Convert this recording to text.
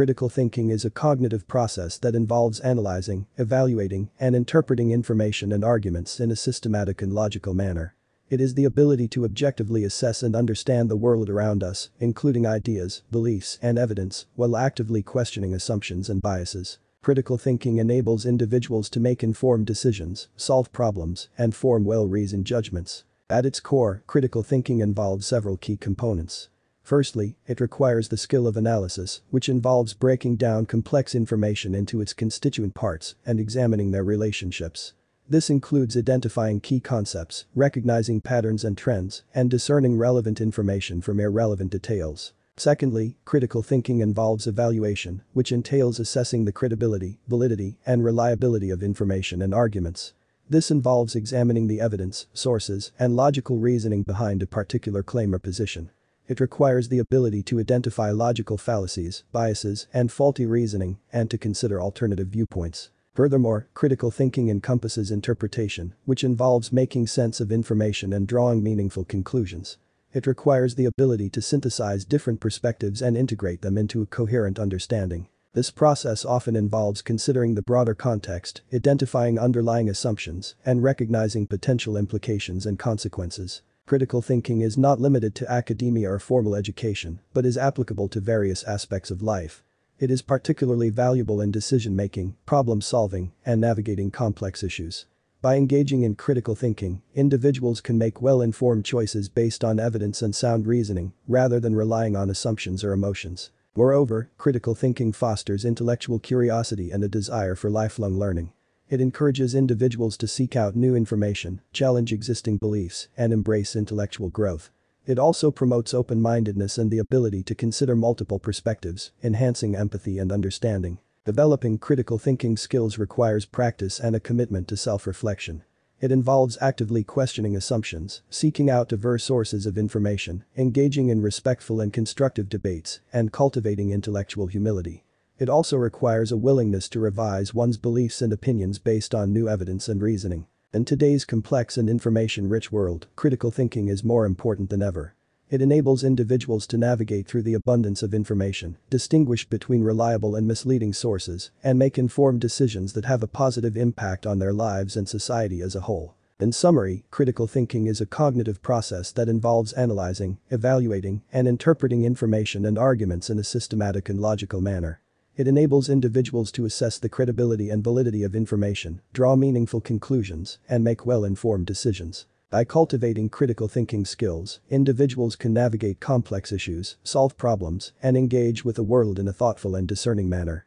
Critical thinking is a cognitive process that involves analyzing, evaluating, and interpreting information and arguments in a systematic and logical manner. It is the ability to objectively assess and understand the world around us, including ideas, beliefs, and evidence, while actively questioning assumptions and biases. Critical thinking enables individuals to make informed decisions, solve problems, and form well-reasoned judgments. At its core, critical thinking involves several key components. Firstly, it requires the skill of analysis, which involves breaking down complex information into its constituent parts and examining their relationships. This includes identifying key concepts, recognizing patterns and trends, and discerning relevant information from irrelevant details. Secondly, critical thinking involves evaluation, which entails assessing the credibility, validity, and reliability of information and arguments. This involves examining the evidence, sources, and logical reasoning behind a particular claim or position. It requires the ability to identify logical fallacies, biases, and faulty reasoning, and to consider alternative viewpoints. Furthermore, critical thinking encompasses interpretation, which involves making sense of information and drawing meaningful conclusions. It requires the ability to synthesize different perspectives and integrate them into a coherent understanding. This process often involves considering the broader context, identifying underlying assumptions, and recognizing potential implications and consequences. Critical thinking is not limited to academia or formal education, but is applicable to various aspects of life. It is particularly valuable in decision-making, problem-solving, and navigating complex issues. By engaging in critical thinking, individuals can make well-informed choices based on evidence and sound reasoning, rather than relying on assumptions or emotions. Moreover, critical thinking fosters intellectual curiosity and a desire for lifelong learning. It encourages individuals to seek out new information, challenge existing beliefs, and embrace intellectual growth. It also promotes open-mindedness and the ability to consider multiple perspectives, enhancing empathy and understanding. Developing critical thinking skills requires practice and a commitment to self-reflection. It involves actively questioning assumptions, seeking out diverse sources of information, engaging in respectful and constructive debates, and cultivating intellectual humility. It also requires a willingness to revise one's beliefs and opinions based on new evidence and reasoning. In today's complex and information-rich world, critical thinking is more important than ever. It enables individuals to navigate through the abundance of information, distinguish between reliable and misleading sources, and make informed decisions that have a positive impact on their lives and society as a whole. In summary, critical thinking is a cognitive process that involves analyzing, evaluating, and interpreting information and arguments in a systematic and logical manner. It enables individuals to assess the credibility and validity of information, draw meaningful conclusions, and make well-informed decisions. By cultivating critical thinking skills, individuals can navigate complex issues, solve problems, and engage with the world in a thoughtful and discerning manner.